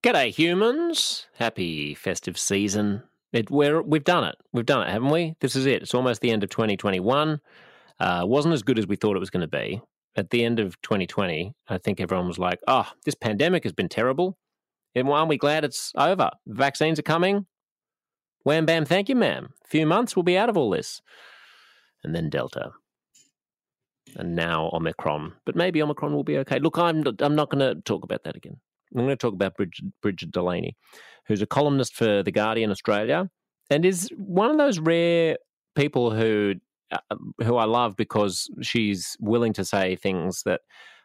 G'day, humans. Happy festive season. It, we're, we've done it. We've done it, haven't we? This is it. It's almost the end of 2021. Uh, wasn't as good as we thought it was going to be. At the end of 2020, I think everyone was like, oh, this pandemic has been terrible. And aren't we glad it's over? Vaccines are coming. Wham bam, thank you, ma'am. A few months, we'll be out of all this. And then Delta. And now Omicron. But maybe Omicron will be okay. Look, I'm, I'm not going to talk about that again. I'm going to talk about Brigid, Brigid Delaney, who's a columnist for The Guardian Australia and is one of those rare people who uh, who I love because she's willing to say things that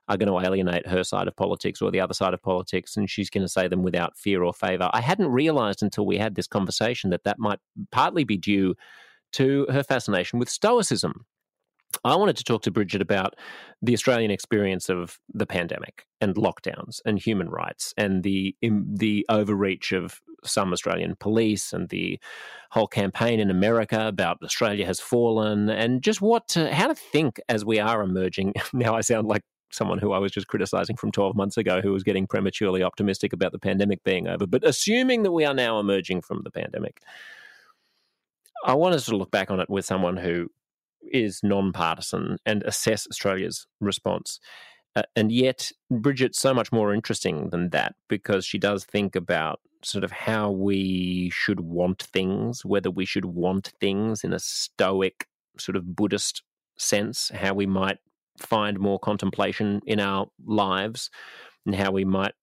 are going to alienate her side of politics or the other side of politics, and she's going to say them without fear or favor. I hadn't realized until we had this conversation that that might partly be due to her fascination with Stoicism. I wanted to talk to Brigid about the Australian experience of the pandemic and lockdowns and human rights and the the overreach of some Australian police and the whole campaign in America about Australia has fallen and just what to, how to think as we are emerging. Now I sound like someone who I was just criticizing from 12 months ago who was getting prematurely optimistic about the pandemic being over. But assuming that we are now emerging from the pandemic, I want us to look back on it with someone who is non-partisan and assess Australia's response. Uh, and yet, Brigid's so much more interesting than that because she does think about sort of how we should want things, whether we should want things in a stoic, sort of Buddhist sense, how we might find more contemplation in our lives, and how we might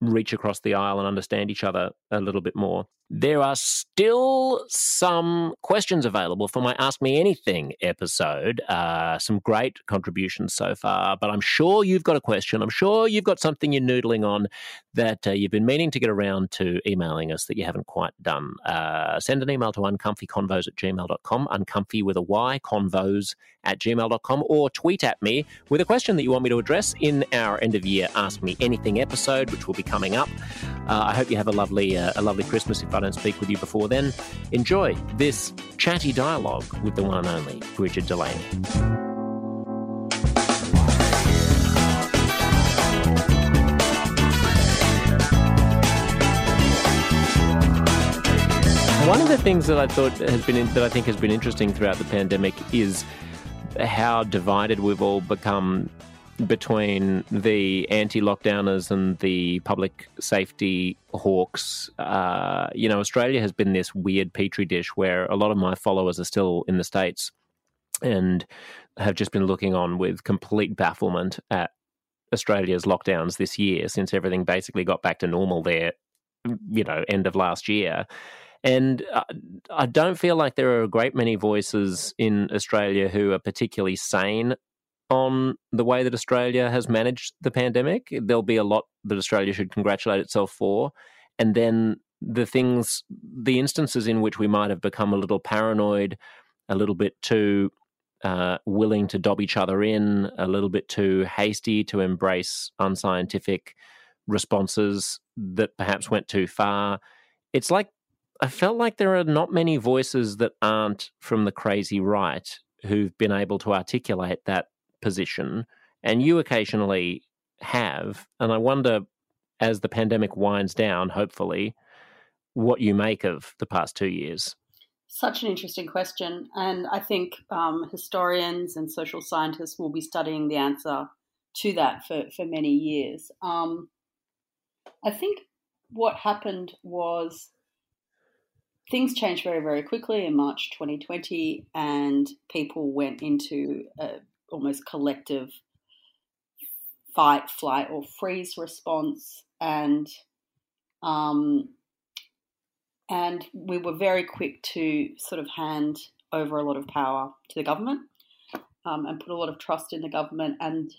reach across the aisle and understand each other a little bit more. There are still some questions available for my Ask Me Anything episode. Uh, some great contributions so far, but I'm sure you've got a question. I'm sure you've got something you're noodling on that uh, you've been meaning to get around to emailing us that you haven't quite done. Uh, send an email to uncomfyconvos at gmail.com, uncomfy with a Y, convos at gmail.com, or tweet at me with a question that you want me to address in our end of year Ask Me Anything episode, which will be coming up. Uh, I hope you have a lovely, uh, a lovely Christmas if I don't speak with you before then, enjoy this chatty dialogue with the one and only Brigid Delaney. Things that I thought has been that I think has been interesting throughout the pandemic is how divided we've all become between the anti-lockdowners and the public safety hawks. Uh, you know, Australia has been this weird petri dish where a lot of my followers are still in the states and have just been looking on with complete bafflement at Australia's lockdowns this year, since everything basically got back to normal there. You know, end of last year. And uh, I don't feel like there are a great many voices in Australia who are particularly sane on the way that Australia has managed the pandemic. There'll be a lot that Australia should congratulate itself for. And then the things, the instances in which we might have become a little paranoid, a little bit too uh, willing to dob each other in, a little bit too hasty to embrace unscientific responses that perhaps went too far. It's like I felt like there are not many voices that aren't from the crazy right who've been able to articulate that position, and you occasionally have. And I wonder, as the pandemic winds down, hopefully, what you make of the past two years. Such an interesting question. And I think um, historians and social scientists will be studying the answer to that for, for many years. Um, I think what happened was things changed very, very quickly in March 2020, and people went into a almost collective fight, flight, or freeze response, and um, and we were very quick to sort of hand over a lot of power to the government um, and put a lot of trust in the government and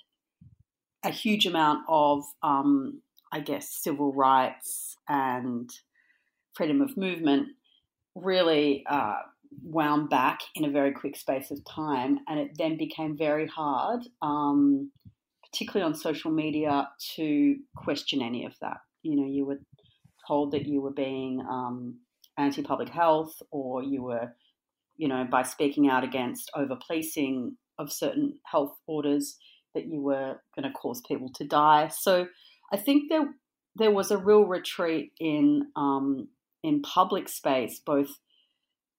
a huge amount of, um, I guess, civil rights and freedom of movement really uh, wound back in a very quick space of time, and it then became very hard, um, particularly on social media, to question any of that. You know, you were told that you were being um, anti public health, or you were, you know, by speaking out against over policing of certain health orders, that you were going to cause people to die. So I think there there was a real retreat in um, in public space, both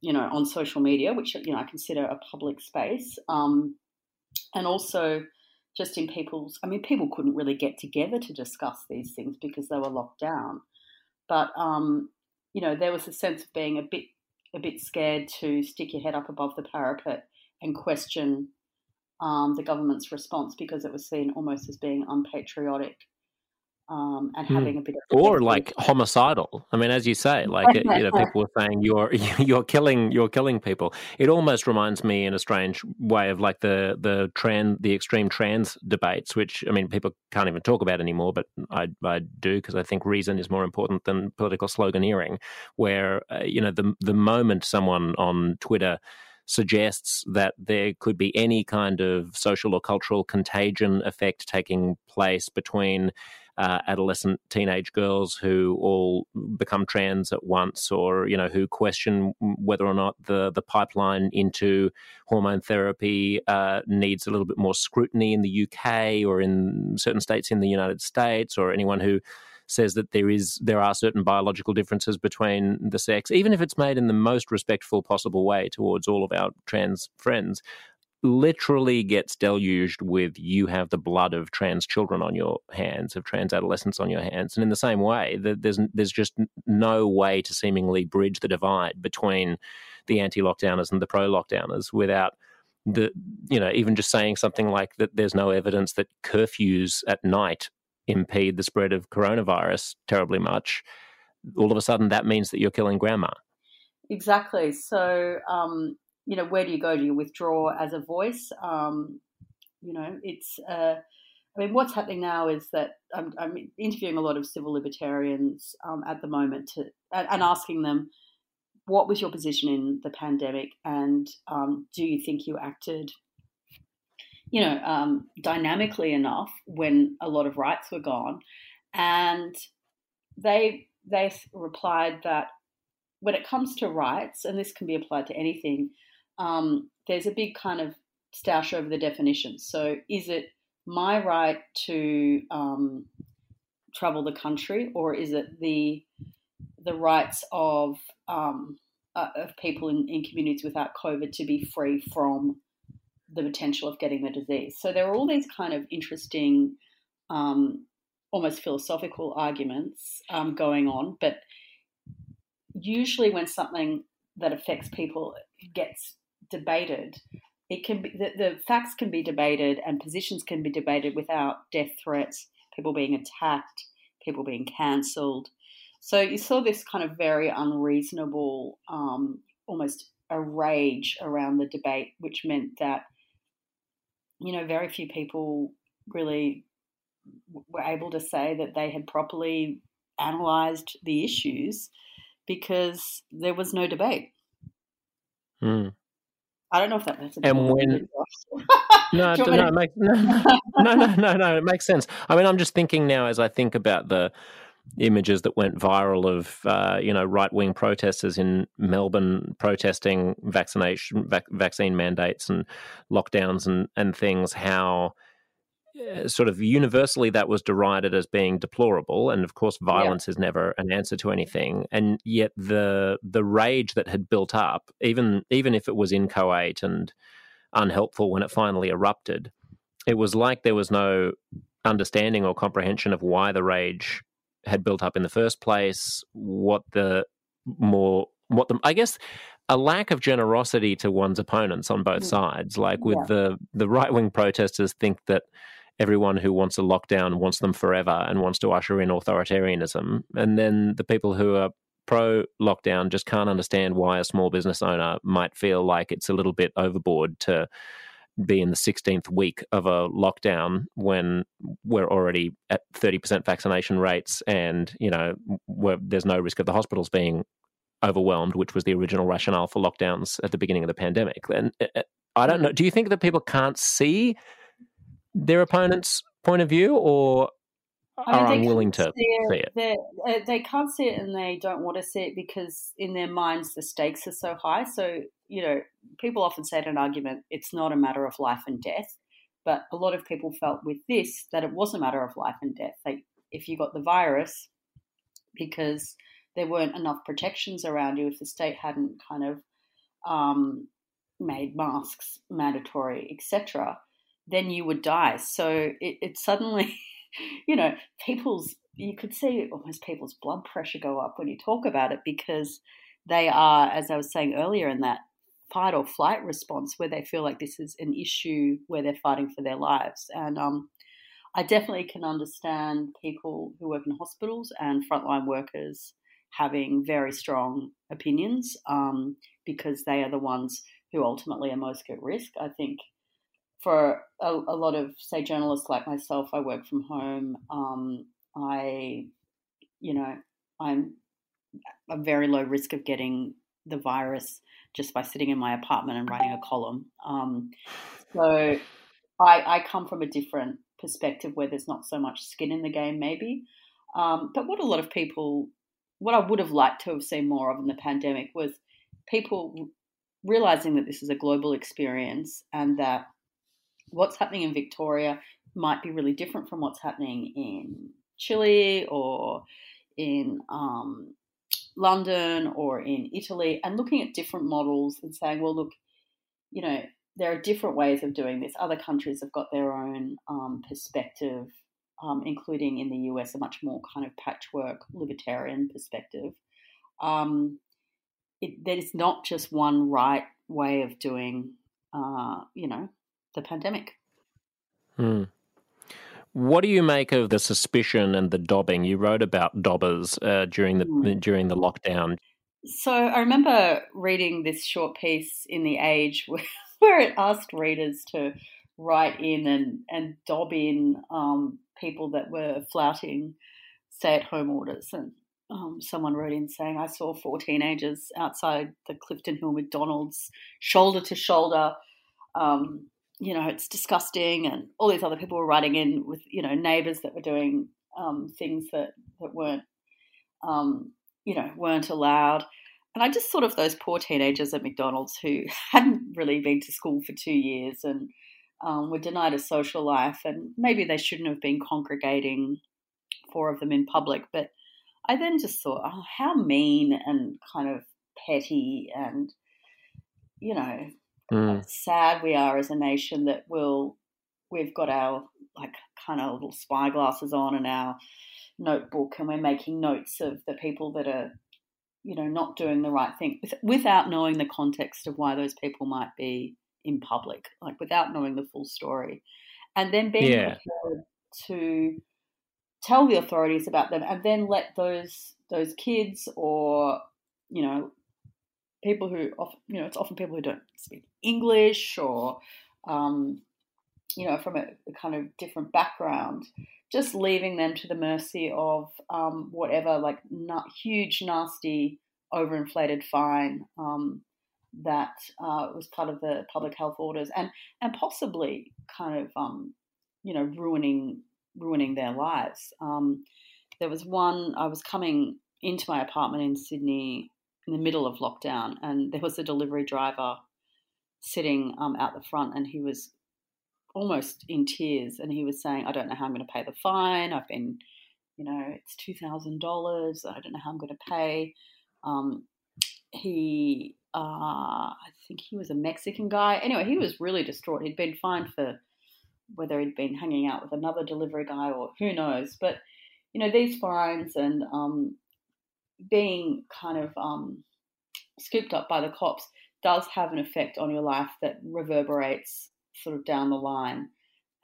you know on social media, which you know I consider a public space, um, and also just in people's. I mean, people couldn't really get together to discuss these things because they were locked down. But um, you know, there was a sense of being a bit a bit scared to stick your head up above the parapet and question um, the government's response because it was seen almost as being unpatriotic um, and hmm. having a bit of or like homicidal. I mean, as you say, like you know, people are saying you're you're killing you're killing people. It almost reminds me in a strange way of like the the trans the extreme trans debates, which I mean, people can't even talk about anymore, but I I do because I think reason is more important than political sloganeering. Where uh, you know the the moment someone on Twitter suggests that there could be any kind of social or cultural contagion effect taking place between uh, adolescent teenage girls who all become trans at once, or you know who question whether or not the the pipeline into hormone therapy uh, needs a little bit more scrutiny in the UK or in certain states in the United States, or anyone who says that there is there are certain biological differences between the sex, even if it's made in the most respectful possible way towards all of our trans friends literally gets deluged with you have the blood of trans children on your hands, of trans adolescents on your hands. And in the same way, there's there's just no way to seemingly bridge the divide between the anti-lockdowners and the pro-lockdowners without the you know even just saying something like that there's no evidence that curfews at night impede the spread of coronavirus terribly much all of a sudden that means that you're killing grandma exactly so um, you know, where do you go? Do you withdraw as a voice? Um, you know, it's. Uh, I mean, what's happening now is that I'm, I'm interviewing a lot of civil libertarians um, at the moment to, and, and, asking them, what was your position in the pandemic, and um, do you think you acted, you know, um, dynamically enough when a lot of rights were gone? And they they replied that when it comes to rights, and this can be applied to anything, um, there's a big kind of stoush over the definitions. So, is it my right to um, travel the country, or is it the the rights of um, uh, of people in, in communities without COVID to be free from the potential of getting the disease? So there are all these kind of interesting, um, almost philosophical arguments um, going on, but usually when something that affects people gets debated. It can be the, the facts can be debated and positions can be debated without death threats, people being attacked, people being cancelled. So you saw this kind of very unreasonable, um, almost a rage around the debate, which meant that you know very few people really were able to say that they had properly analysed the issues because there was no debate. Mm. I don't know if that makes sense. And when no, no, no, it makes, no, no, no, no, no, it makes sense. I mean, I'm just thinking now as I think about the images that went viral of uh, you know right wing protesters in Melbourne protesting vaccination vac- vaccine mandates and lockdowns and and things. How sort of universally that was derided as being deplorable and of course violence yeah. is never an answer to anything and yet the the rage that had built up even even if it was inchoate and unhelpful when it finally erupted it was like there was no understanding or comprehension of why the rage had built up in the first place what the more what the i guess a lack of generosity to one's opponents on both mm. sides like with yeah. the the right wing protesters think that everyone who wants a lockdown wants them forever and wants to usher in authoritarianism. And then the people who are pro lockdown just can't understand why a small business owner might feel like it's a little bit overboard to be in the 16th week of a lockdown when we're already at 30% vaccination rates and you know there's no risk of the hospitals being overwhelmed which was the original rationale for lockdowns at the beginning of the pandemic and uh, uh, i don't know do you think that people can't see their opponent's point of view, or are I mean, unwilling to see it? See it? Uh, they can't see it, and they don't want to see it because in their minds the stakes are so high. So you know, people often say in an argument, it's not a matter of life and death. But a lot of people felt with this that it was a matter of life and death. Like if you got the virus because there weren't enough protections around you if the state hadn't kind of um, made masks mandatory, etc., then you would die. So it, it suddenly, you know, people's you could see almost people's blood pressure go up when you talk about it because they are, as I was saying earlier, in that fight or flight response where they feel like this is an issue where they're fighting for their lives. And um, I definitely can understand people who work in hospitals and frontline workers having very strong opinions um, because they are the ones who ultimately are most at risk. I think for a, a lot of, say, journalists like myself, I work from home. Um, I, you know, I'm a very low risk of getting the virus just by sitting in my apartment and writing a column. Um, so I, I come from a different perspective where there's not so much skin in the game, maybe. Um, but what a lot of people, what I would have liked to have seen more of in the pandemic was people realizing that this is a global experience and that what's happening in Victoria might be really different from what's happening in Chile or in um, London or in Italy, and looking at different models and saying, well, look, you know, there are different ways of doing this. Other countries have got their own um, perspective, um, including in the US, a much more kind of patchwork libertarian perspective. Um, it, there is not just one right way of doing, uh, you know, the pandemic. Hmm. What do you make of the suspicion and the dobbing? You wrote about dobbers uh, during the mm. during the lockdown. So I remember reading this short piece in the Age where, where it asked readers to write in and and dob in um, people that were flouting stay-at-home orders, and um, someone wrote in saying, "I saw four teenagers outside the Clifton Hill McDonald's, shoulder to shoulder." Um, you know, it's disgusting, and all these other people were writing in with, you know, neighbours that were doing um, things that that weren't, um, you know, weren't allowed. And I just thought of those poor teenagers at McDonald's who hadn't really been to school for two years and um, were denied a social life, and maybe they shouldn't have been congregating four of them in public. But I then just thought, oh, how mean and kind of petty and you know mm. sad we are as a nation that will we've got our like kind of little spy glasses on and our notebook and we're making notes of the people that are you know not doing the right thing without knowing the context of why those people might be in public like without knowing the full story and then being yeah. prepared to tell the authorities about them and then let those those kids or you know people who often, you know, it's often people who don't speak English or, um, you know, from a, a, kind of different background, just leaving them to the mercy of um, whatever, like huge, nasty, overinflated fine um, that uh, was part of the public health orders, and and possibly kind of, um, you know, ruining ruining their lives. Um, there was one I was coming into my apartment in Sydney in the middle of lockdown, and there was a delivery driver sitting um, out the front, and he was almost in tears, and he was saying, "I don't know how I'm going to pay the fine. I've been, you know, it's two thousand dollars. I don't know how I'm going to pay." Um, he, uh, I think he was a Mexican guy. Anyway, he was really distraught. He'd been fined for whether he'd been hanging out with another delivery guy or who knows, but you know these fines and um, being kind of um, scooped up by the cops does have an effect on your life that reverberates sort of down the line.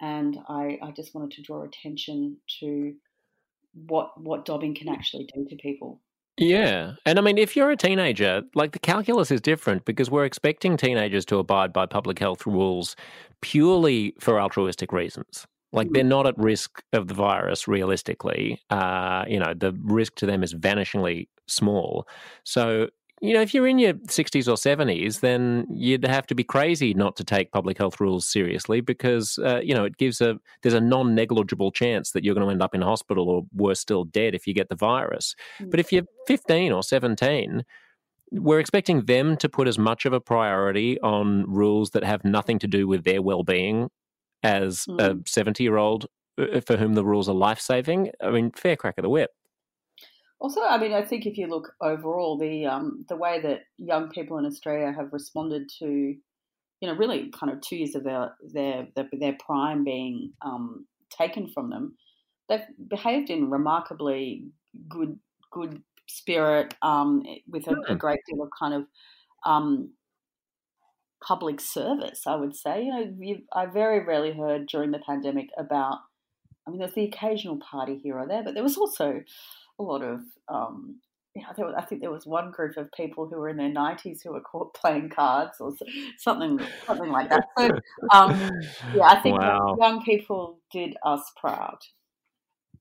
And I, I just wanted to draw attention to what what dobbing can actually do to people. Yeah. And I mean, if you're a teenager, like the calculus is different because we're expecting teenagers to abide by public health rules purely for altruistic reasons. Like they're not at risk of the virus realistically. Uh, you know, the risk to them is vanishingly small. So, you know, if you're in your 60s or 70s, then you'd have to be crazy not to take public health rules seriously because, uh, you know, it gives a, there's a non negligible chance that you're going to end up in hospital or worse still dead if you get the virus. But if you're 15 or 17, we're expecting them to put as much of a priority on rules that have nothing to do with their well being as mm. a 70 year old uh, for whom the rules are life saving. I mean, fair crack of the whip. Also, I mean, I think if you look overall, the um, the way that young people in Australia have responded to, you know, really kind of two years of their their their, their prime being um, taken from them, they've behaved in remarkably good good spirit um, with a, a, great deal of kind of um, public service. I would say, you know, I very rarely heard during the pandemic about. I mean, there's the occasional party here or there, but there was also a lot of um, you know, was, I think there was one group of people who were in their nineties who were caught playing cards or something, something like that. So, um, yeah, I think wow. young people did us proud.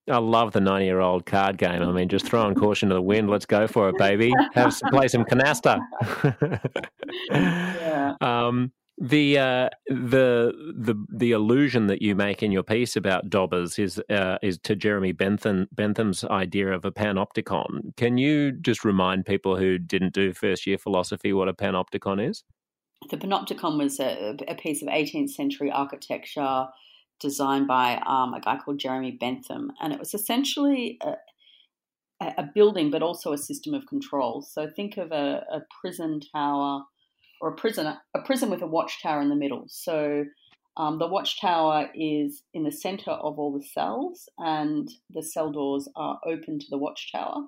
I love the ninety-year-old card game. I mean, just throwing caution to the wind. Let's go for it, baby. Have some, play some canasta. yeah. Um, the uh, the the the illusion that you make in your piece about Dobbers is uh, is to Jeremy Bentham Bentham's idea of a panopticon. Can you just remind people who didn't do first year philosophy what a panopticon is? The panopticon was a, a piece of 18th century architecture designed by um, a guy called Jeremy Bentham, and it was essentially a, a building, but also a system of control. So think of a, a prison tower or a prison, a prison with a watchtower in the middle. So um, the watchtower is in the center of all the cells, and the cell doors are open to the watchtower.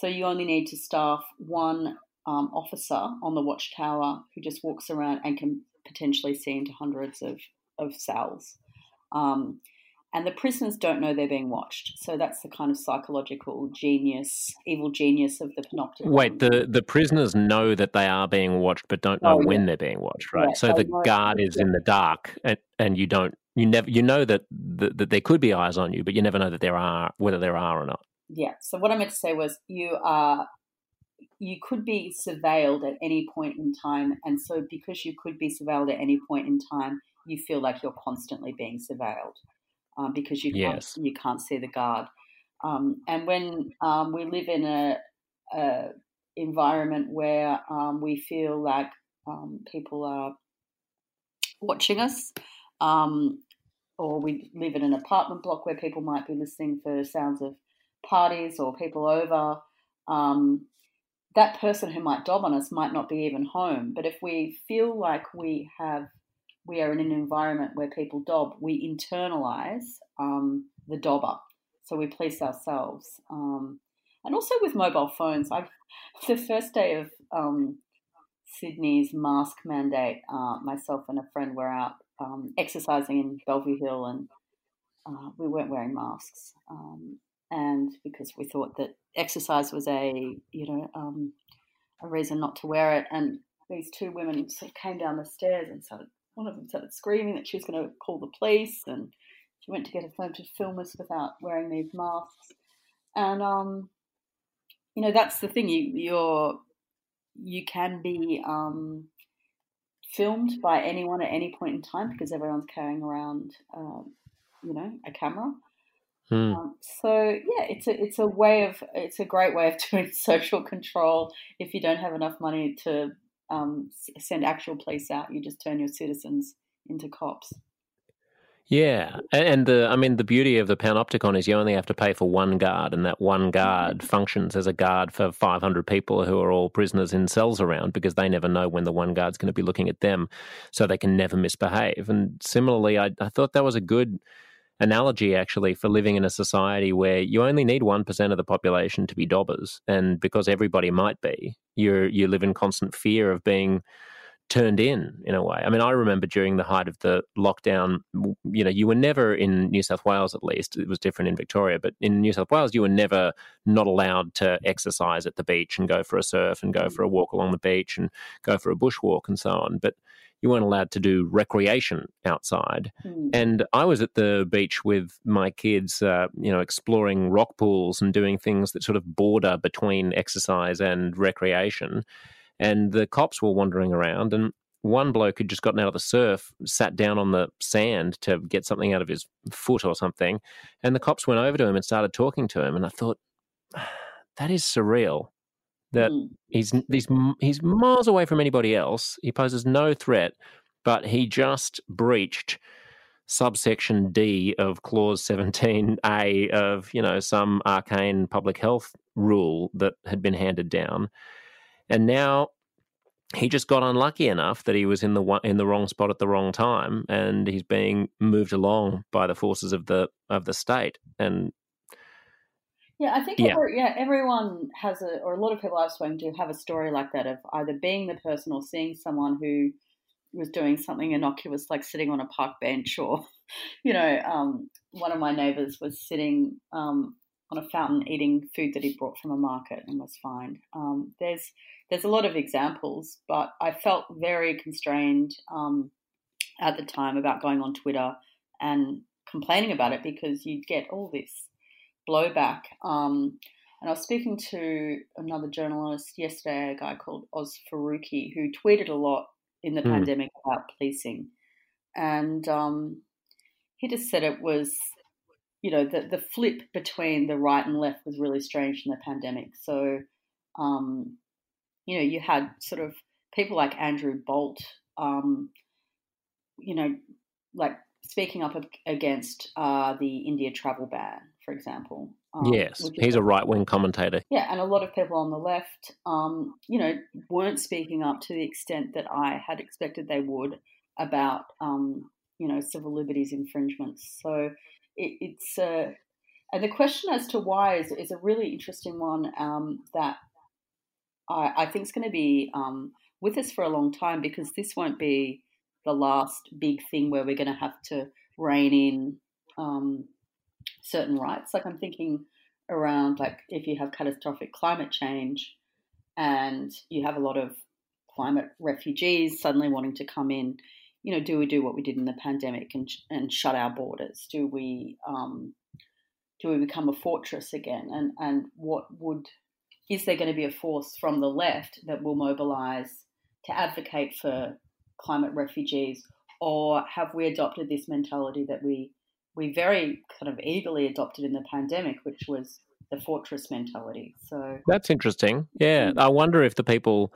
So you only need to staff one um, officer on the watchtower who just walks around and can potentially see into hundreds of, of cells. Um, and the prisoners don't know they're being watched. So that's the kind of psychological genius, evil genius of the panopticon. Wait, the, the prisoners know that they are being watched, but don't know oh, when they're being watched, right? Yeah, so the guard is in the dark, and, and you don't, you never, you know that, that that there could be eyes on you, but you never know that there are, whether there are or not. Yeah. So what I meant to say was, you are, you could be surveilled at any point in time, and so because you could be surveilled at any point in time, you feel like you're constantly being surveilled um, because you can't you can't see the guard. Um, and when um, we live in a, a environment where um, we feel like um, people are watching us, um, or we live in an apartment block where people might be listening for sounds of parties or people over, that person who might dob on us might not be even home. But if we feel like we have we are in an environment where people dob, we internalize um, the dobber. So we police ourselves. Um, and also with mobile phones, I the first day of um, Sydney's mask mandate, uh, myself and a friend were out um, exercising in Bellevue Hill, and uh, we weren't wearing masks. Um, and because we thought that exercise was a you know um, a reason not to wear it, and these two women sort of came down the stairs and started one of them started screaming that she was going to call the police, and she went to get a phone to film us without wearing these masks. And um, you know, that's the thing. You you're you can be um, filmed by anyone at any point in time because everyone's carrying around, um, you know, a camera. Hmm. Um, so yeah, it's a it's a way of it's a great way of doing social control if you don't have enough money to um, send actual police out. You just turn your citizens into cops. Yeah, and the I mean the beauty of the panopticon is you only have to pay for one guard, and that one guard mm-hmm. functions as a guard for 500 people who are all prisoners in cells around because they never know when the one guard's going to be looking at them, so they can never misbehave. And similarly, I, I thought that was a good analogy actually for living in a society where you only need 1% of the population to be dobbers and because everybody might be you you live in constant fear of being turned in in a way. I mean i remember during the height of the lockdown you know you were never in new south wales at least. It was different in victoria but in new south wales you were never not allowed to exercise at the beach and go for a surf and go mm. for a walk along the beach and go for a bushwalk and so on. But you weren't allowed to do recreation outside. Mm. And I was at the beach with my kids, uh, you know, exploring rock pools and doing things that sort of border between exercise and recreation. And the cops were wandering around, and one bloke had just gotten out of the surf sat down on the sand to get something out of his foot or something. And the cops went over to him and started talking to him. And I thought, that is surreal that mm. he's he's he's miles away from anybody else. He poses no threat, but he just breached subsection D of clause 17A of, you know, some arcane public health rule that had been handed down. And now he just got unlucky enough that he was in the in the wrong spot at the wrong time and he's being moved along by the forces of the of the state and yeah, I think yeah. Every, yeah, everyone has a, or a lot of people I've spoken to have a story like that of either being the person or seeing someone who was doing something innocuous like sitting on a park bench or you know um, one of my neighbors was sitting um, on a fountain eating food that he brought from a market and was fine um, there's there's a lot of examples but i felt very constrained um, at the time about going on twitter and complaining about it because you'd get all this blowback um, and I was speaking to another journalist yesterday, a guy called Oz Faruqi, who tweeted a lot in the mm. pandemic about policing. And um, he just said it was, you know, the, the flip between the right and left was really strange in the pandemic. So, um, you know, you had sort of people like Andrew Bolt, um, you know, like speaking up against uh, the India travel ban, for example. Um, yes, he's a right wing commentator. Yeah, and a lot of people on the left, um, you know, weren't speaking up to the extent that I had expected they would about, um, you know, civil liberties infringements. So it, it's, uh, and the question as to why is, is a really interesting one um, that I, I think is going to be um, with us for a long time because this won't be the last big thing where we're going to have to rein in um, certain rights. Like I'm thinking around like if you have catastrophic climate change and you have a lot of climate refugees suddenly wanting to come in, you know, do we do what we did in the pandemic and and shut our borders? Do we um, do we become a fortress again? And and what would is there going to be a force from the left that will mobilize to advocate for climate refugees, or have we adopted this mentality that we we very kind of eagerly adopted in the pandemic, which was the fortress mentality. So that's interesting. Yeah, mm. I wonder if the people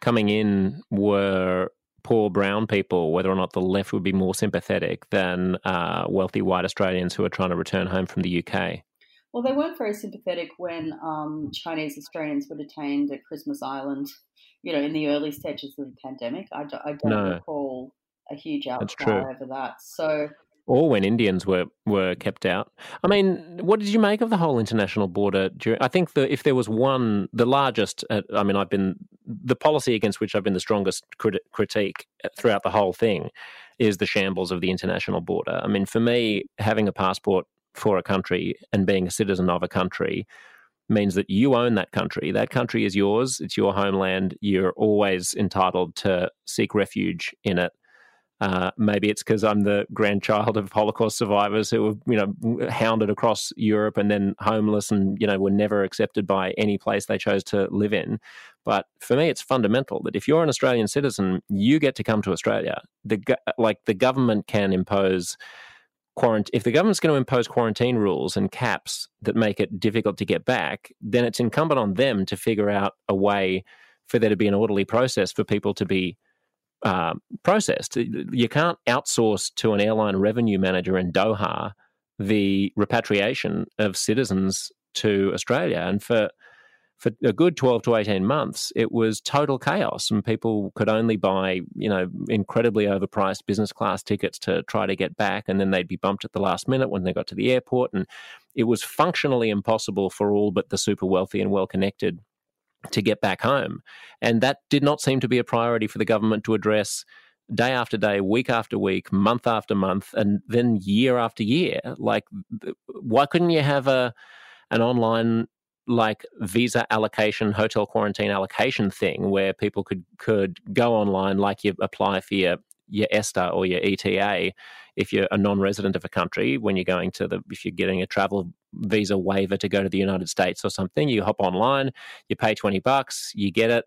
coming in were poor brown people, whether or not the left would be more sympathetic than uh, wealthy white Australians who are trying to return home from the UK. Well, they weren't very sympathetic when um, Chinese Australians were detained at Christmas Island, you know, in the early stages of the pandemic. I, do, I don't no. recall a huge outcry over that. So or when Indians were were kept out. I mean, what did you make of the whole international border? I think that if there was one, the largest. Uh, I mean, I've been the policy against which I've been the strongest crit- critique throughout the whole thing is the shambles of the international border. I mean, for me, having a passport for a country and being a citizen of a country means that you own that country. That country is yours. It's your homeland. You're always entitled to seek refuge in it uh, maybe it's because I'm the grandchild of Holocaust survivors who were, you know, hounded across Europe and then homeless and, you know, were never accepted by any place they chose to live in. But for me, it's fundamental that if you're an Australian citizen, you get to come to Australia. The like the government can impose quarantine. If the government's going to impose quarantine rules and caps that make it difficult to get back, then it's incumbent on them to figure out a way for there to be an orderly process for people to be um, processed. You can't outsource to an airline revenue manager in Doha the repatriation of citizens to Australia. And for for a good 12 to 18 months, it was total chaos, and people could only buy, you know, incredibly overpriced business class tickets to try to get back, and then they'd be bumped at the last minute when they got to the airport, and it was functionally impossible for all but the super wealthy and well connected to get back home. And that did not seem to be a priority for the government to address day after day, week after week, month after month, and then year after year. Like, why couldn't you have a an online like visa allocation, hotel quarantine allocation thing where people could could go online, like you apply for your your ESTA or your ETA if you're a non-resident of a country when you're going to the if you're getting a travel visa waiver to go to the United States or something. You hop online you pay 20 bucks you get it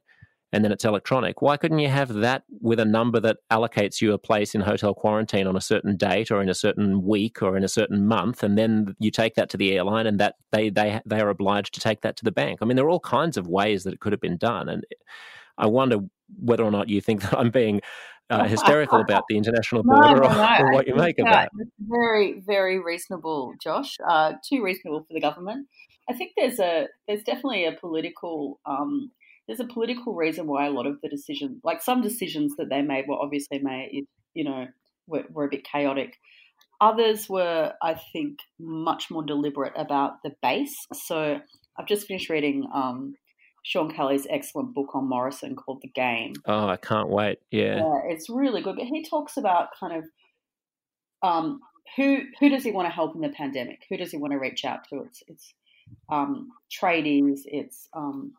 and then it's electronic. Why couldn't you have that with a number that allocates you a place in hotel quarantine on a certain date or in a certain week or in a certain month and then you take that to the airline and that they they they are obliged to take that to the bank? I mean there are all kinds of ways that it could have been done and I wonder whether or not you think that I'm being uh, hysterical about the international border no, no, no. or, what you make of that. very, very reasonable, Josh. Uh, too reasonable for the government. I think there's a there's definitely a political um, there's a political reason why a lot of the decisions, like some decisions that they made, were obviously made, you know, were, were a bit chaotic. Others were, I think, much more deliberate about the base. So I've just finished reading um, Sean Kelly's excellent book on Morrison called The Game. Oh, I can't wait. Yeah. yeah it's really good. But he talks about kind of um, who who does he want to help in the pandemic? Who does he want to reach out to? It's it's um, tradies, it's um,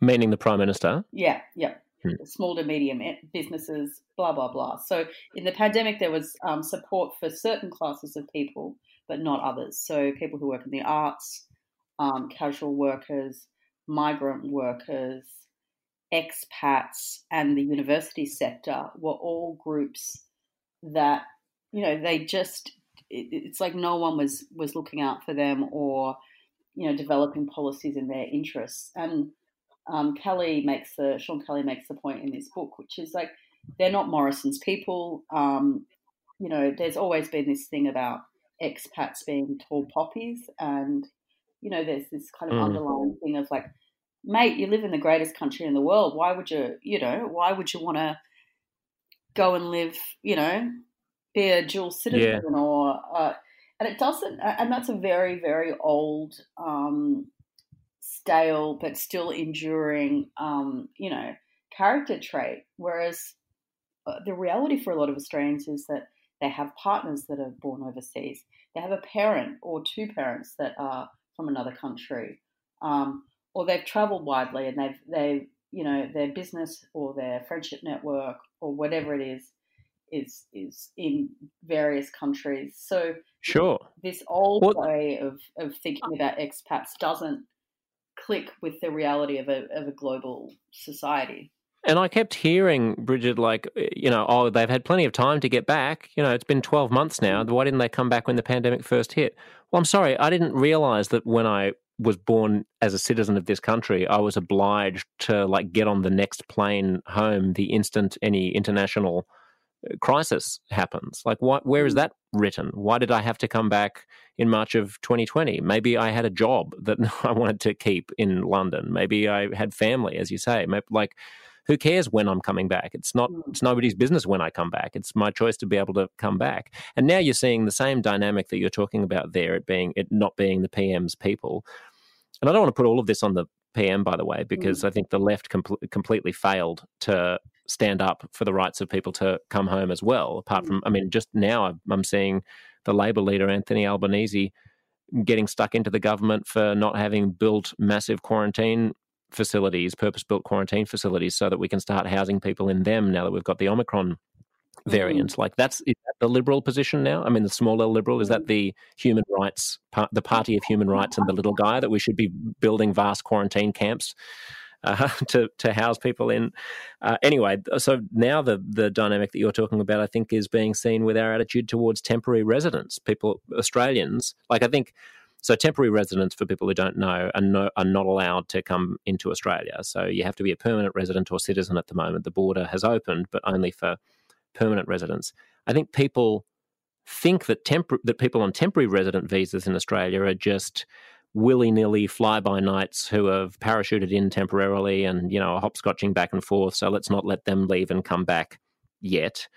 meaning the prime minister. Yeah, yeah. Hmm. Small to medium businesses, blah blah blah. So in the pandemic, there was um, support for certain classes of people, but not others. So people who work in the arts, um, casual workers, migrant workers, expats, and the university sector were all groups that you know they just it's like no one was was looking out for them or you know developing policies in their interests and um, Kelly makes the Sean Kelly makes the point in this book, which is like they're not Morrison's people. Um, you know, there's always been this thing about expats being tall poppies, and you know, there's this kind of mm. underlying thing of like, mate, you live in the greatest country in the world. Why would you, you know, why would you want to go and live, you know, be a dual citizen yeah. or, uh, and it doesn't, and that's a very, very old um, stale but still enduring, um, you know, character trait. Whereas uh, the reality for a lot of Australians is that they have partners that are born overseas. They have a parent or two parents that are from another country, um, or they've travelled widely and they've they you know their business or their friendship network or whatever it is is is in various countries. So sure, this old way of of thinking about expats doesn't click with the reality of a of a global society. And I kept hearing Brigid like, eh, you know, oh, they've had plenty of time to get back. You know, it's been 12 months now. Mm. Why didn't they come back when the pandemic first hit? Well, I'm sorry, I didn't realize that when I was born as a citizen of this country, I was obliged to like get on the next plane home the instant any international crisis happens. Like, what, where is mm. that written? Why did I have to come back in March of 2020? Maybe I had a job that I wanted to keep in London. Maybe I had family, as you say. Maybe, like, who cares when I'm coming back? It's not. Mm. It's nobody's business when I come back. It's my choice to be able to come back. And now you're seeing the same dynamic that you're talking about there. It being it not being the PM's people. And I don't want to put all of this on the PM, by the way, because mm. I think the left com- completely failed to stand up for the rights of people to come home as well. Apart from, I mean, just now I'm seeing the Labor leader, Anthony Albanese, getting stuck into the government for not having built massive quarantine facilities, purpose built quarantine facilities, so that we can start housing people in them now that we've got the Omicron variant. Mm. Like that's that the liberal position now. I mean, the smaller liberal is that the human rights, the party of human rights, and the little guy that we should be building vast quarantine camps uh, to to house people in. Uh, anyway, so now the the dynamic that you're talking about, I think, is being seen with our attitude towards temporary residents. People, Australians, like I think. So temporary residents, for people who don't know, are, no, are not allowed to come into Australia. So you have to be a permanent resident or citizen at the moment. The border has opened, but only for permanent residents. I think people think that that people on temporary resident visas in Australia are just willy nilly fly by nights who have parachuted in temporarily and, you know, are hopscotching back and forth. So let's not let them leave and come back yet.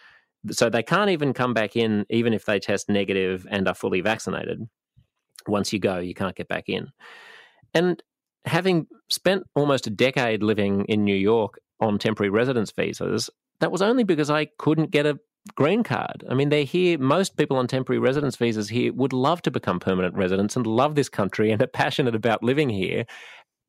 So they can't even come back in, even if they test negative and are fully vaccinated. Once you go, you can't get back in. And having spent almost a decade living in New York on temporary residence visas, that was only because I couldn't get a green card. I mean, they're here. Most people on temporary residence visas here would love to become permanent residents and love this country and are passionate about living here.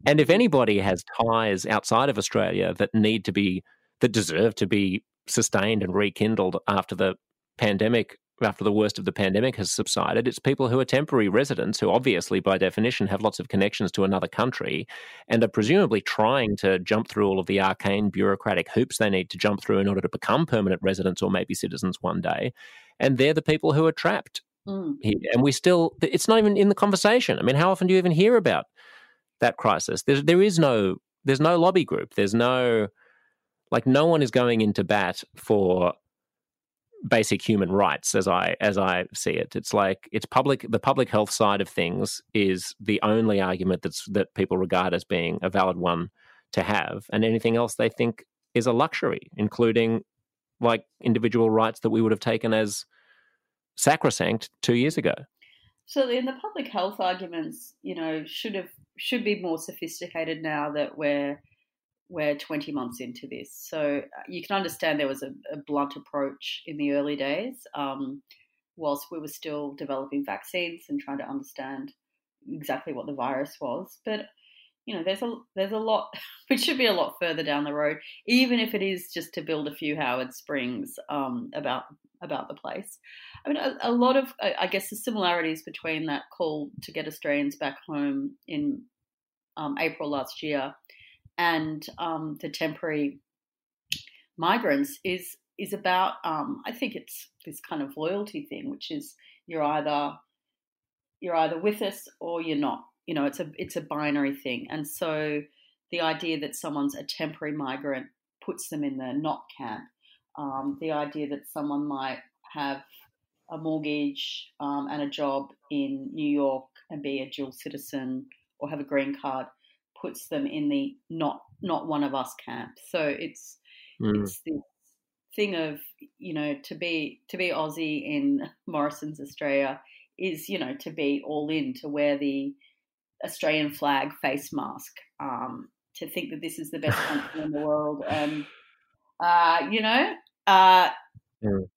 And if anybody has ties outside of Australia that need to be, that deserve to be sustained and rekindled after the pandemic after the worst of the pandemic has subsided, it's people who are temporary residents who obviously, by definition, have lots of connections to another country and are presumably trying to jump through all of the arcane bureaucratic hoops they need to jump through in order to become permanent residents or maybe citizens one day. And they're the people who are trapped mm. here. And we still, it's not even in the conversation. I mean, how often do you even hear about that crisis? There's, there is no, there's no lobby group. There's no, Like no one is going into bat for basic human rights as I as I see it. It's like it's public the public health side of things is the only argument that's that people regard as being a valid one to have, and anything else they think is a luxury, including like individual rights that we would have taken as sacrosanct two years ago. So in the public health arguments, you know, should have should be more sophisticated now that we're we're 20 months into this. So uh, you can understand there was a, a blunt approach in the early days, um, whilst we were still developing vaccines and trying to understand exactly what the virus was. But you know, there's a there's a lot which should be a lot further down the road, even if it is just to build a few Howard Springs um, about about the place. I mean, a, a, lot of I guess the similarities between that call to get Australians back home in um, April last year and um, the temporary migrants is is about um, I think it's this kind of loyalty thing, which is you're either you're either with us or you're not. You know, it's a it's a binary thing, and so the idea that someone's a temporary migrant puts them in the not camp. Um, the idea that someone might have a mortgage um, and a job in New York and be a dual citizen or have a green card puts them in the not not one of us camp. So it's mm. it's this thing of you know to be to be Aussie in Morrison's Australia is you know to be all in to wear the Australian flag face mask um, to think that this is the best country in the world and uh, you know uh, mm.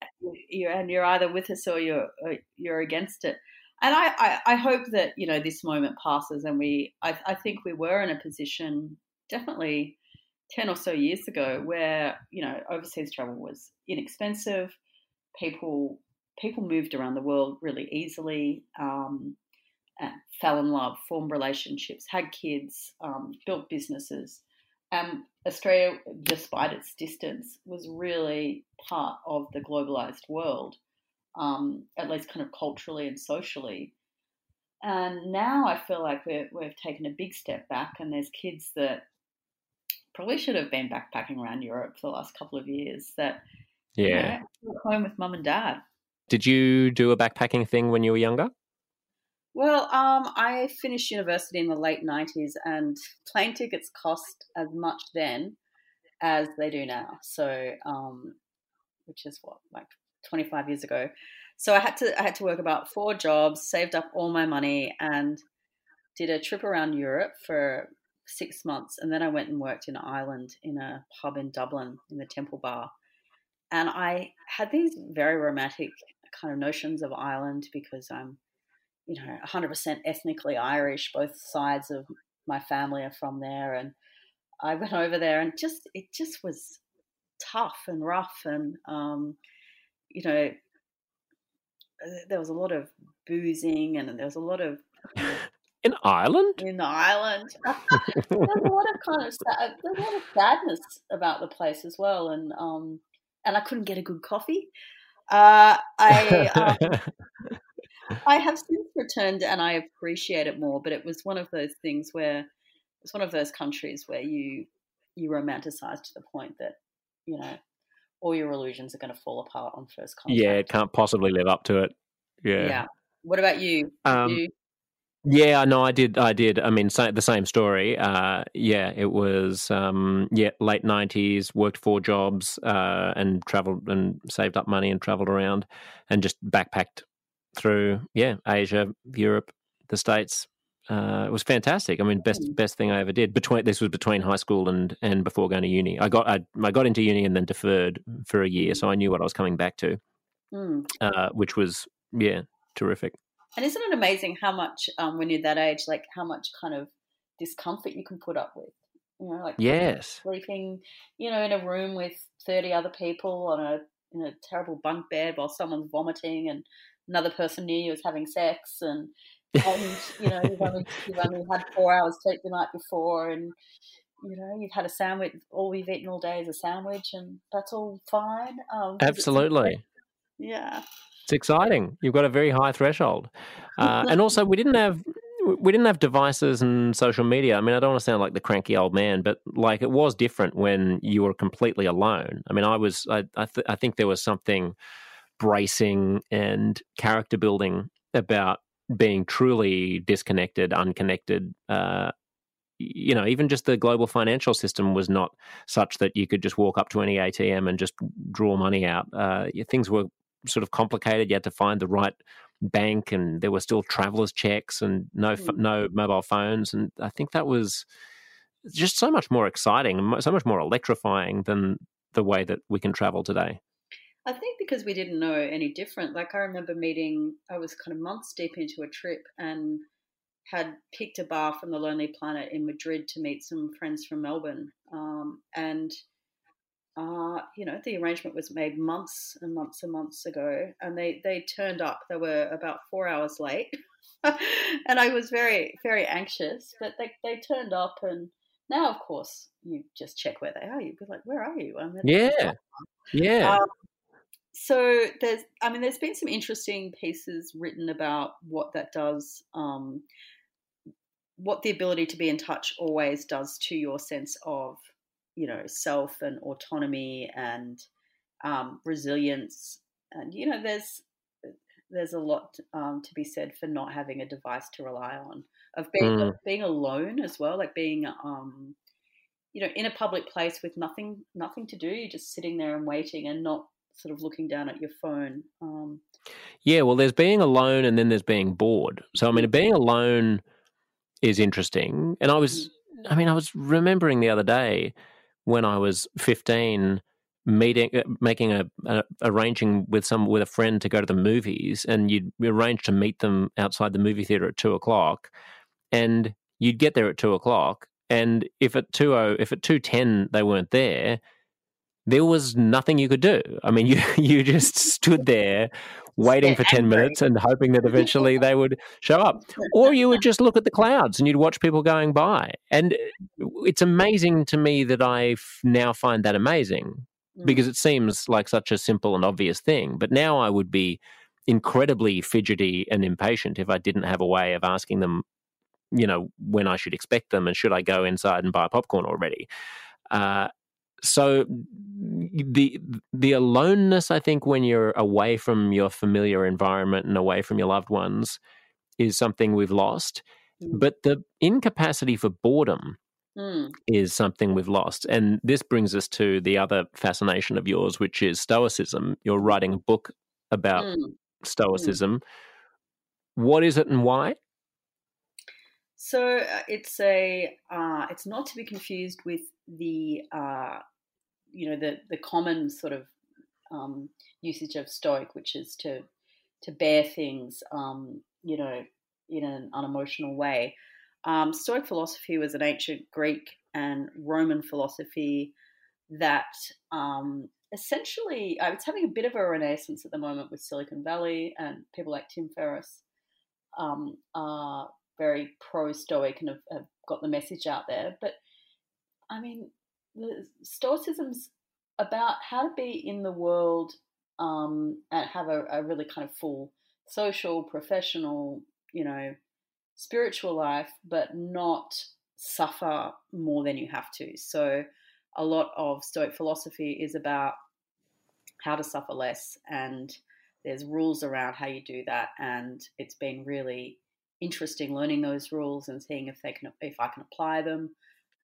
you're, and you're either with us or you're or you're against it and I, I, I, hope that you know this moment passes and we I, I think we were in a position definitely 10 or so years ago where you know overseas travel was inexpensive. People people moved around the world really easily um, fell in love formed relationships had kids um, built businesses. And australia despite its distance was really part of the globalized world um, at least kind of culturally and socially. And now I feel like we have taken a big step back, and there's kids that probably should have been backpacking around Europe for the last couple of years that yeah you know, home with mum and dad. Did you do a backpacking thing when you were younger? Well, um, I finished university in the late '90s, and plane tickets cost as much then as they do now. So, um, which is what like 25 years ago. So I had to I had to work about four jobs, saved up all my money, and did a trip around Europe for six months, and then I went and worked in Ireland in a pub in Dublin in the Temple Bar, and I had these very romantic kind of notions of Ireland because I'm, you know, 100% ethnically Irish. Both sides of my family are from there, and I went over there, and just it just was tough and rough, and um, you know, uh, there was a lot of boozing and there was a lot of in Ireland. In Ireland, there's a lot of kind of sad, there's a lot of sadness about the place as well, and um, and I couldn't get a good coffee. Uh, I um, I have since returned and I appreciate it more, but it was one of those things where it's one of those countries where you you romanticize to the point that you know all your illusions are going to fall apart on first contact. Yeah, it can't possibly live up to it. Yeah. Yeah. What about you? Um, you... Yeah, no, I did. I did. I mean, the same story. Uh, yeah, it was. Um, yeah, late nineties. Worked four jobs uh, and traveled and saved up money and traveled around and just backpacked through. Yeah, Asia, Europe, the States, uh, it was fantastic. I mean, best mm. best thing I ever did. Between this was between high school and and before going to uni. I got I, I got into uni and then deferred for a year, so I knew what I was coming back to, mm. uh, which was yeah, terrific. And isn't it amazing how much um, when you're that age, like how much kind of discomfort you can put up with? You know, like yes, sleeping, you know, in a room with thirty other people on a in a terrible bunk bed while someone's vomiting and another person near you is having sex and and you know you've only you've only had four hours sleep the night before, and you know you've had a sandwich. All we've eaten all day is a sandwich, and that's all fine. Um, Absolutely. Yeah. It's exciting. You've got a very high threshold, uh, and also we didn't have we didn't have devices and social media. I mean, I don't want to sound like the cranky old man, but like it was different when you were completely alone. I mean, I was, I, I, th- I think there was something bracing and character building about being truly disconnected, unconnected. Uh, you know, even just the global financial system was not such that you could just walk up to any ATM and just draw money out. Uh, things were sort of complicated. You had to find the right bank, and there were still travelers' checks and no mm. no mobile phones. And I think that was just so much more exciting, so much more electrifying than the way that we can travel today. I think because we didn't know any different. Like I remember meeting, I was kind of months deep into a trip and had picked a bar from the Lonely Planet in Madrid to meet some friends from Melbourne. Um, and uh, you know, the arrangement was made months and months and months ago, and they they turned up. They were about four hours late, and I was very very anxious. But they they turned up, and now of course you just check where they are. You'd be like, "Where are you?" I'm yeah, yeah. Um, so there's, I mean, there's been some interesting pieces written about what that does. Um, what the ability to be in touch always does to your sense of you know self and autonomy and um, resilience and you know there's there's a lot um, to be said for not having a device to rely on of being mm. being alone as well like being um, you know in a public place with nothing nothing to do you're just sitting there and waiting and not sort of looking down at your phone um, yeah well there's being alone and then there's being bored. So i mean being alone is interesting. And i was mm. i mean i was remembering the other day when I was 15 meeting uh, making a, a, arranging with some with a friend to go to the movies and you'd arrange to meet them outside the movie theater at two o'clock and you'd get there at two o'clock and if at two oh if at two ten they weren't there there was nothing you could do i mean you you just stood there waiting for 10 minutes and hoping that eventually they would show up. Or you would just look at the clouds and you'd watch people going by. And uh, it's amazing to me that I now find that amazing because mm. it seems like such a simple and obvious thing. But now I would be incredibly fidgety and impatient if I didn't have a way of asking them, you know, when I should expect them and should I go inside and buy popcorn already. Uh, so the the aloneness i think when you're away from your familiar environment and away from your loved ones is something we've lost mm. but the incapacity for boredom mm. is something we've lost and this brings us to the other fascination of yours which is stoicism you're writing a book about mm. mm. stoicism what is it and why so uh, it's a uh, it's not to be confused with the uh, you know the the common sort of um, usage of Stoic, which is to to bear things, um, you know, in an unemotional way. Um, Stoic philosophy was an ancient Greek and Roman philosophy that um, essentially uh, it's having a bit of a renaissance at the moment with Silicon Valley and people like Tim Ferriss um, are very pro Stoic and have, have, got the message out there. But I mean, Stoicism's about how to be in the world um, and have a, a really kind of full social, professional, you know, spiritual life, but not suffer more than you have to. So, a lot of Stoic philosophy is about how to suffer less, and there's rules around how you do that. And it's been really interesting learning those rules and seeing if they can, if I can apply them.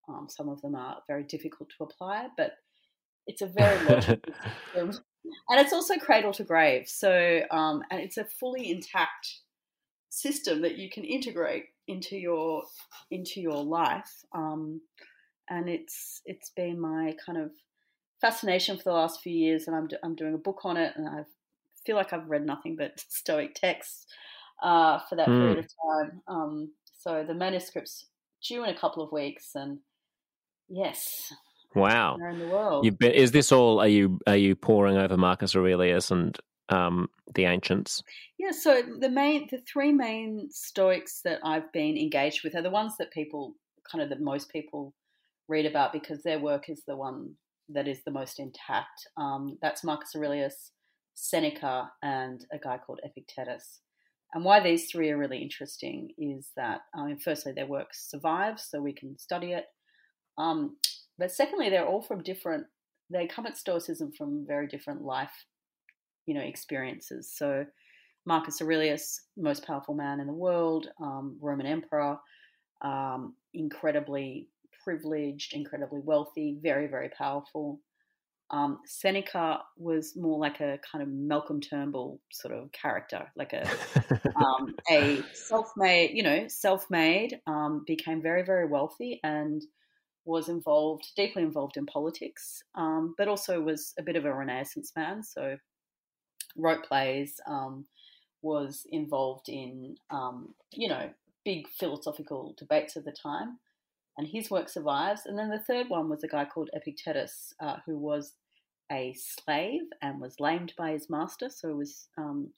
Um, some of them are very difficult to apply, but it's a very logical system. And it's also cradle to grave. So, um, and it's a fully intact system that you can integrate into your into your life. Um, and it's it's been my kind of fascination for the last few years, and I'm I'm doing a book on it, and I feel like I've read nothing but Stoic texts uh, for that mm. period of time. Um, so the manuscript's due in a couple of weeks, and yes. Wow. In the world. You've been, is this all? Are you are you poring over Marcus Aurelius and um, the ancients? Yeah. So the main, the three main Stoics that I've been engaged with are the ones that people kind of that most people read about because their work is the one that is the most intact. Um, that's Marcus Aurelius, Seneca, and a guy called Epictetus. And why these three are really interesting is that, firstly, their work survives, so we can study it. Um, but secondly, they're all from different, they come at Stoicism from very different life, you know, experiences. So Marcus Aurelius, most powerful man in the world, um, Roman emperor, um, incredibly privileged, incredibly wealthy, very, very powerful. Um, Seneca was more like a kind of Malcolm Turnbull sort of character, like a um, a self-made, you know, self-made, um, became very, very wealthy and was involved, deeply involved in politics, um, but also was a bit of a Renaissance man. So wrote plays, um, was involved in, um, you know, big philosophical debates of the time and his work survives. And then the third one was a guy called Epictetus, uh, who was a slave and was lamed by his master, so he was um,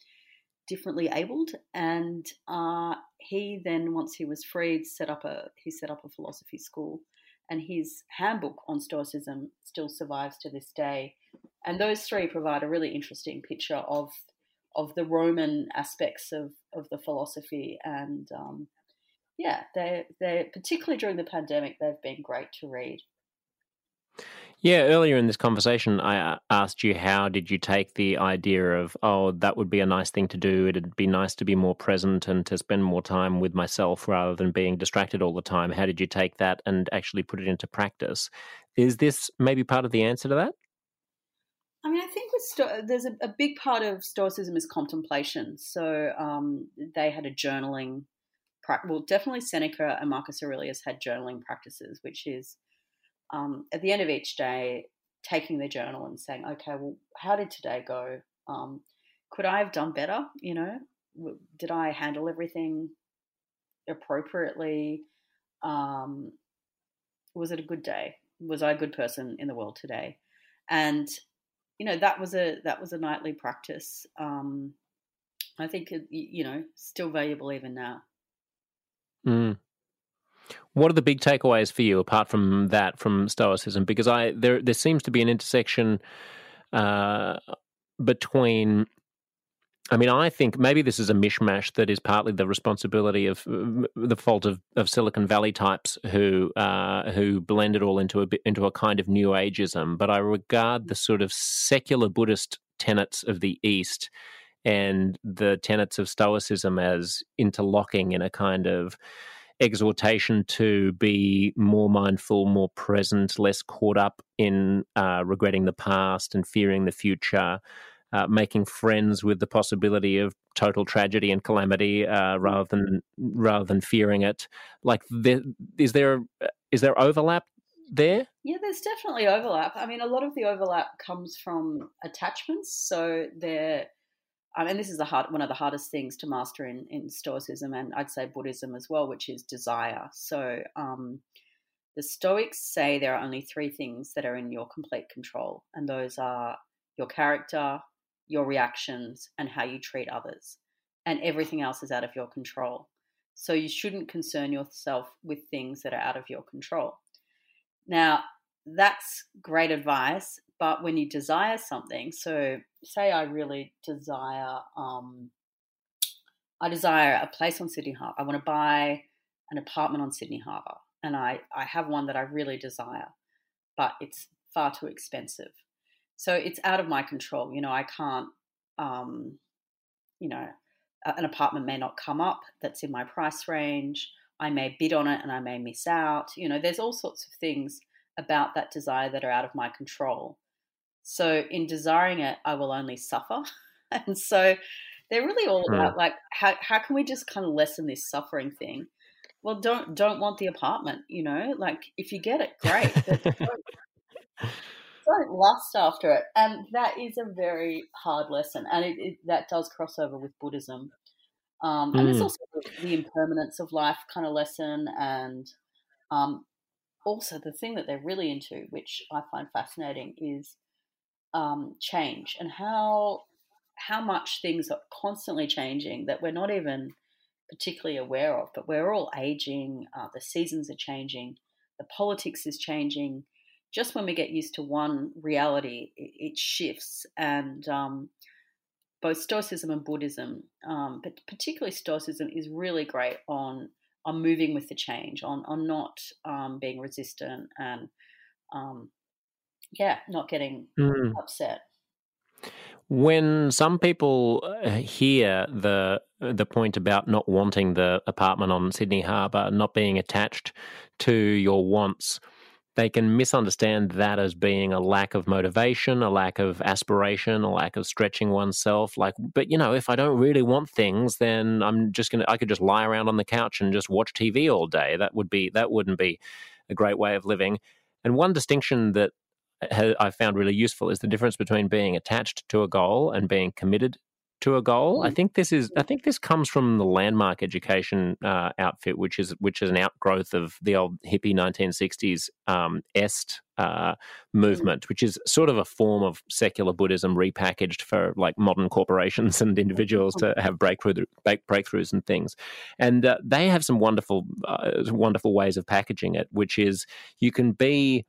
differently abled. And uh, he then, once he was freed, set up a he set up a philosophy school, and his handbook on Stoicism still survives to this day. And those three provide a really interesting picture of of the Roman aspects of, of the philosophy and um, yeah, they they particularly during the pandemic, they've been great to read. Yeah, earlier in this conversation, I uh, asked you how did you take the idea of oh that would be a nice thing to do. It'd be nice to be more present and to spend more time with myself rather than being distracted all the time. How did you take that and actually put it into practice? Is this maybe part of the answer to that? I mean, I think Sto- there's a, a, big part of Stoicism is contemplation. So um, they had a journaling well, definitely Seneca and Marcus Aurelius had journaling practices, which is um, at the end of each day, taking the journal and saying, okay, well, how did today go? Um, could I have done better? You know, did I handle everything appropriately? Um, was it a good day? Was I a good person in the world today? And you know that was a that was a nightly practice. Um, I think you know still valuable even now. Mm. What are the big takeaways for you apart from that from Stoicism? Because I there there seems to be an intersection uh, between. I mean, I think maybe this is a mishmash that is partly the responsibility of the fault of, of Silicon Valley types who uh, who blend it all into a into a kind of New Ageism. But I regard the sort of secular Buddhist tenets of the East and the tenets of Stoicism as interlocking in a kind of exhortation to be more mindful, more present, less caught up in uh, regretting the past and fearing the future. Uh, making friends with the possibility of total tragedy and calamity uh, rather than rather than fearing it. Like, there, is there is there overlap there? Yeah, there's definitely overlap. I mean, a lot of the overlap comes from attachments. So they're and this is the hard, one of the hardest things to master in, in Stoicism and I'd say Buddhism as well, which is desire. So um, the Stoics say there are only three things that are in your complete control, and those are your character, your reactions, and how you treat others. And everything else is out of your control. So you shouldn't concern yourself with things that are out of your control. Now, that's great advice, but when you desire something, so say I really desire, um, I desire a place on Sydney Harbour. I want to buy an apartment on Sydney Harbour, and I I have one that I really desire, but it's far too expensive. So it's out of my control. You know, I can't. Um, you know, an apartment may not come up that's in my price range. I may bid on it and I may miss out. You know, there's all sorts of things about that desire that are out of my control. So in desiring it, I will only suffer. and so they're really all about like how how can we just kind of lessen this suffering thing? Well, don't don't want the apartment, you know. Like if you get it, great. don't, don't lust after it, and that is a very hard lesson, and it, it that does cross over with Buddhism. Um, and mm. there's also the impermanence of life kind of lesson, and um, also the thing that they're really into, which I find fascinating, is um, change and how how much things are constantly changing that we're not even particularly aware of. But we're all aging. Uh, the seasons are changing. The politics is changing. Just when we get used to one reality, it, it shifts. And um, both Stoicism and Buddhism, um, but particularly Stoicism, is really great on on moving with the change, on on not um, being resistant, and um, yeah, not getting mm. upset. When some people uh, hear the the point about not wanting the apartment on Sydney Harbour, not being attached to your wants, they can misunderstand that as being a lack of motivation, a lack of aspiration, a lack of stretching oneself. Like, but you know, if I don't really want things, then I'm just gonna I could just lie around on the couch and just watch TV all day. That would be that wouldn't be a great way of living. And one distinction that I found really useful is the difference between being attached to a goal and being committed to a goal. I mm. think this is I think this comes from the landmark education uh, outfit, which is which is an outgrowth of the old hippie 1960s um, est uh, movement, which is sort of a form of secular Buddhism repackaged for like modern corporations and individuals to have breakthrough breakthroughs and things. And uh, they have some wonderful uh, wonderful ways of packaging it, which is you can be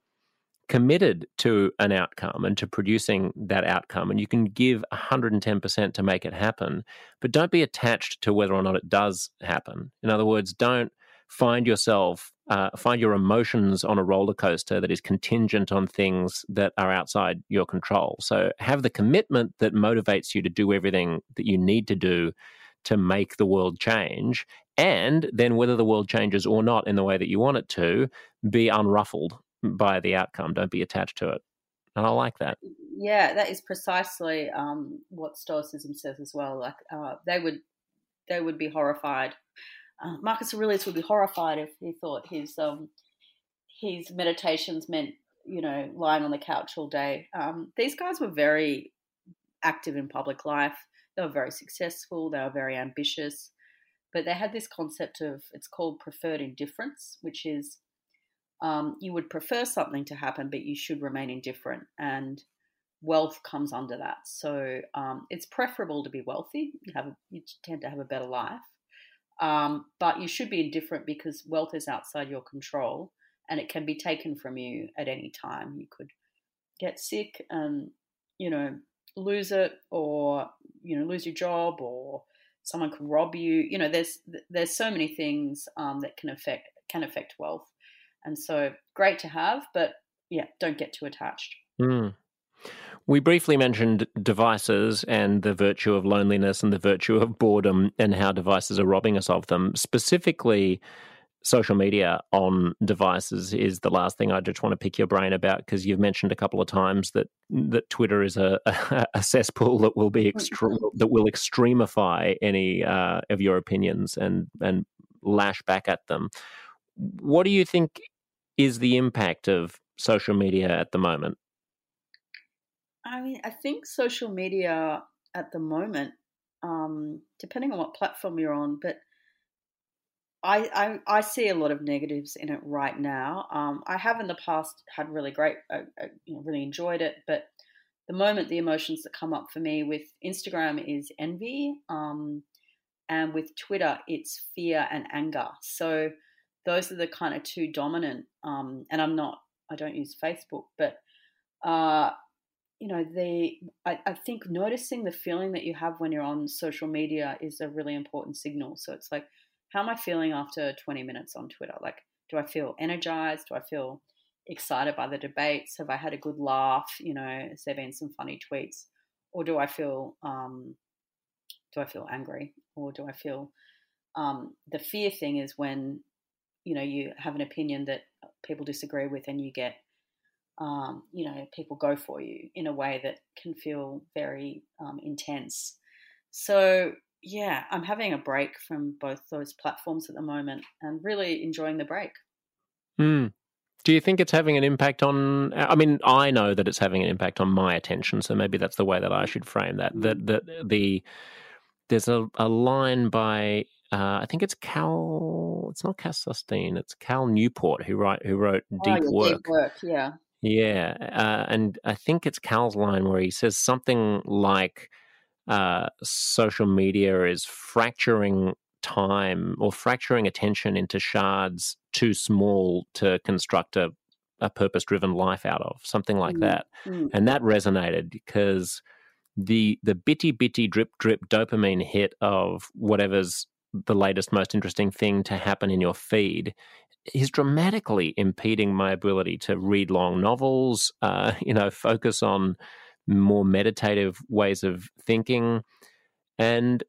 committed to an outcome and to producing that outcome and you can give 110% to make it happen but don't be attached to whether or not it does happen. In other words don't find yourself uh, find your emotions on a roller coaster that is contingent on things that are outside your control. So have the commitment that motivates you to do everything that you need to do to make the world change and then whether the world changes or not in the way that you want it to be unruffled by the outcome. Don't be attached to it. And I like that. Yeah, that is precisely um, what Stoicism says as well. Like uh, they would, they would be horrified. Uh, Marcus Aurelius would be horrified if he thought his um, his meditations meant you know lying on the couch all day. Um, these guys were very active in public life. They were very successful. They were very ambitious, but they had this concept of it's called preferred indifference, which is um, you would prefer something to happen, but you should remain indifferent. And wealth comes under that. So um, it's preferable to be wealthy. You have you tend to have a better life, um, but you should be indifferent because wealth is outside your control and it can be taken from you at any time. You could get sick and you know lose it, or you know lose your job, or someone could rob you. You know, there's there's so many things um, that can affect can affect wealth. And so great to have, but yeah, don't get too attached. Mm. We briefly mentioned devices and the virtue of loneliness and the virtue of boredom and how devices are robbing us of them. Specifically, social media on devices is the last thing I just want to pick your brain about because you've mentioned a couple of times that that Twitter is a, a, cesspool that will be extre- that will extremify any uh, of your opinions and and lash back at them. What do you think is the impact of social media at the moment? I mean, I think social media at the moment, um, depending on what platform you're on, but I, I, I see a lot of negatives in it right now. Um, I have in the past had really great, uh, uh, you know, really enjoyed it, but the moment the emotions that come up for me with Instagram is envy, um, and with Twitter it's fear and anger. So those are the kind of two dominant. Um, and I'm not, I don't use Facebook, but uh, you know, the I, I think noticing the feeling that you have when you're on social media is a really important signal. So it's like, how am I feeling after 20 minutes on Twitter? Like, do I feel energized? Do I feel excited by the debates? Have I had a good laugh? You know, has there been some funny tweets? Or do I feel um, do I feel angry? Or do I feel um, the fear thing is when you know you have an opinion that people disagree with and you get um, you know people go for you in a way that can feel very um, intense so yeah i'm having a break from both those platforms at the moment and really enjoying the break mm. do you think it's having an impact on i mean i know that it's having an impact on my attention so maybe that's the way that i should frame that that, that the there's a, a line by uh, I think it's Cal. It's not Cal Sunstein. It's Cal Newport who write who wrote oh, Deep oh, Work. Deep Work, yeah. Yeah, uh, and I think it's Cal's line where he says something like, uh, "Social media is fracturing time or fracturing attention into shards too small to construct a, a purpose-driven life out of." Something like mm. that, mm. and that resonated because the the bitty bitty drip drip dopamine hit of whatever's the latest most interesting thing to happen in your feed is dramatically impeding my ability to read long novels, uh, you know, focus on more meditative ways of thinking. And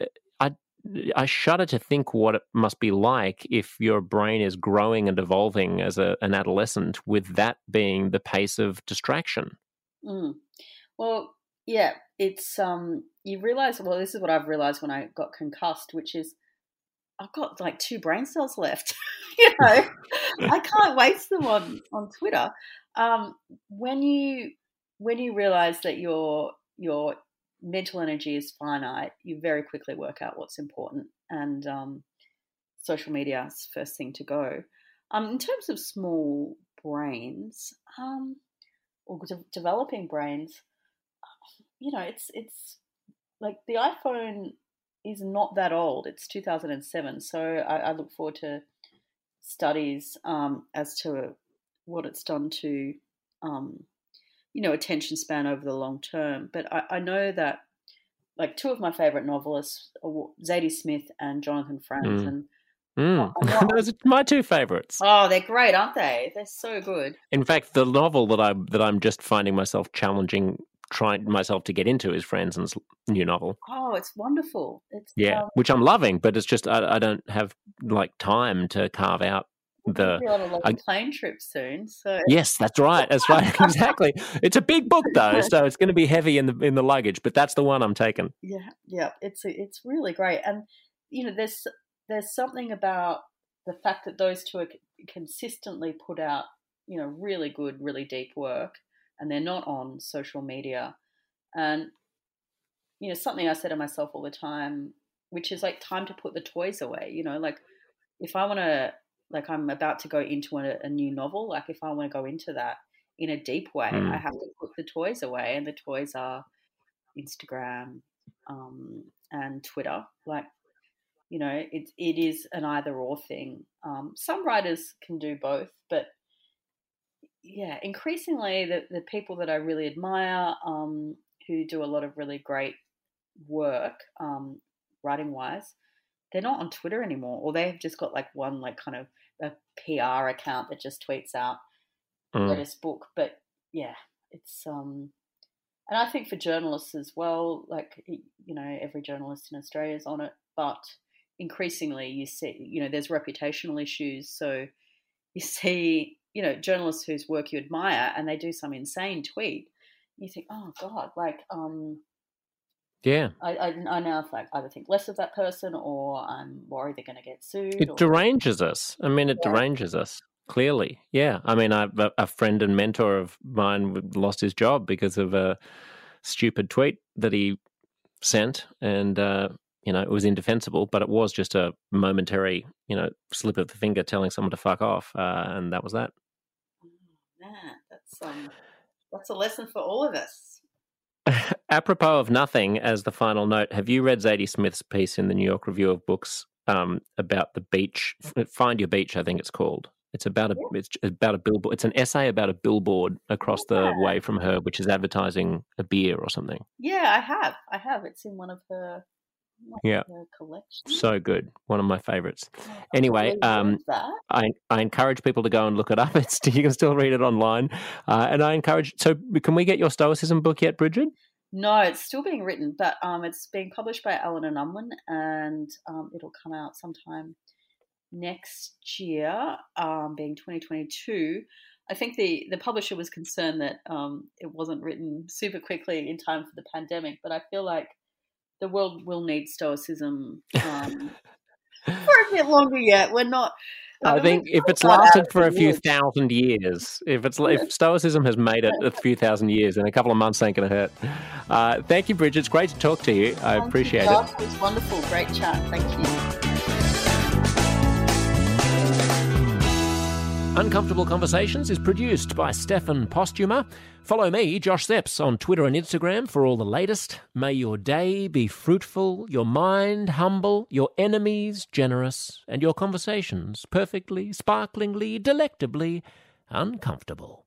uh, I, I shudder to think what it must be like if your brain is growing and evolving as a, an adolescent, with that being the pace of distraction. Mm. Well, yeah, it's um, you realize. Well, this is what I've realized when I got concussed, which is I've got like two brain cells left. you know, I can't waste them on on Twitter. Um, when you when you realize that your your mental energy is finite, you very quickly work out what's important, and um, social media is first thing to go. Um, in terms of small brains um, or de- developing brains, you know, it's it's like the iPhone is not that old. It's 2007. So I, I look forward to studies um, as to what it's done to, um, you know, attention span over the long term. But I, I know that, like, two of my favorite novelists, Zadie Smith and Jonathan Franzen. Mm. Mm. Those are my two favorites. Oh, they're great, aren't they? They're so good. In fact, the novel that I that I'm just finding myself challenging trying myself to get into is Franzen's new novel. Oh, it's wonderful. It's yeah, um, which I'm loving, but it's just I, I, don't have like time to carve out the. Be on a long I, plane trip soon, so yes, that's right, that's right, exactly. It's a big book though, so it's going to be heavy in the in the luggage, but that's the one I'm taking. Yeah, yeah, it's it's really great, and you know, there's there's something about the fact that those two are consistently put out, you know, really good, really deep work and they're not on social media. And, you know, something I say to myself all the time, which is like time to put the toys away, you know, like if I want to, like I'm about to go into a, a, new novel, like if I want to go into that in a deep way, mm. I have to put the toys away. And the toys are Instagram um, and Twitter. Like, you know, it, it is an either or thing. Um, some writers can do both, but yeah, increasingly the, the people that I really admire, um, who do a lot of really great work, um, writing wise, they're not on Twitter anymore, or they've just got like one like kind of a PR account that just tweets out mm. latest book. But yeah, it's um, and I think for journalists as well, like you know, every journalist in Australia is on it, but increasingly you see, you know, there's reputational issues, so you see you know, journalists whose work you admire and they do some insane tweet, you think, oh God, like, um, yeah, I, I, I now like either think less of that person or I'm worried they're going to get sued. It or... deranges us. I mean, it yeah. deranges us clearly. Yeah, I mean, I, a friend and mentor of mine lost his job because of a stupid tweet that he sent, and uh, you know, it was indefensible, but it was just a momentary, you know, slip of the finger telling someone to fuck off, uh, and that was that that's um, that's a lesson for all of us. Apropos of nothing, as the final note, have you read Zadie Smith's piece in the New York Review of Books um, about the beach? Find your beach, I think it's called. It's about a yeah. it's about a billboard. It's an essay about a billboard across yeah. the way from her, which is advertising a beer or something. Yeah, I have. I have. It's in one of her yeah. collection. so good. One of my favorites. Anyway um, I, I encourage people to go and look it up. It's you can still read it online. Uh, and i encourage so can we get your stoicism book yet Brigid? No it's still being written but um, it's being published by allen and unwin and um, it'll come out sometime next year um, being 2022 I think the, the publisher was concerned that um, it wasn't written super quickly in time for the pandemic, but I feel like the world will need stoicism um, for a bit longer yet. We're not. I, think if it's lasted for a few years. thousand years, if it's if Stoicism has made it a few thousand years, in a couple of months ain't going to hurt. Uh, thank you, Brigid. It's great to talk to you. I thank appreciate you, it. It was wonderful. Great chat. Thank you. Uncomfortable Conversations is produced by Stefan Postuma. Follow me, Josh Szeps, on Twitter and Instagram for all the latest. May your day be fruitful, your mind humble, your enemies generous, and your conversations perfectly, sparklingly, delectably uncomfortable.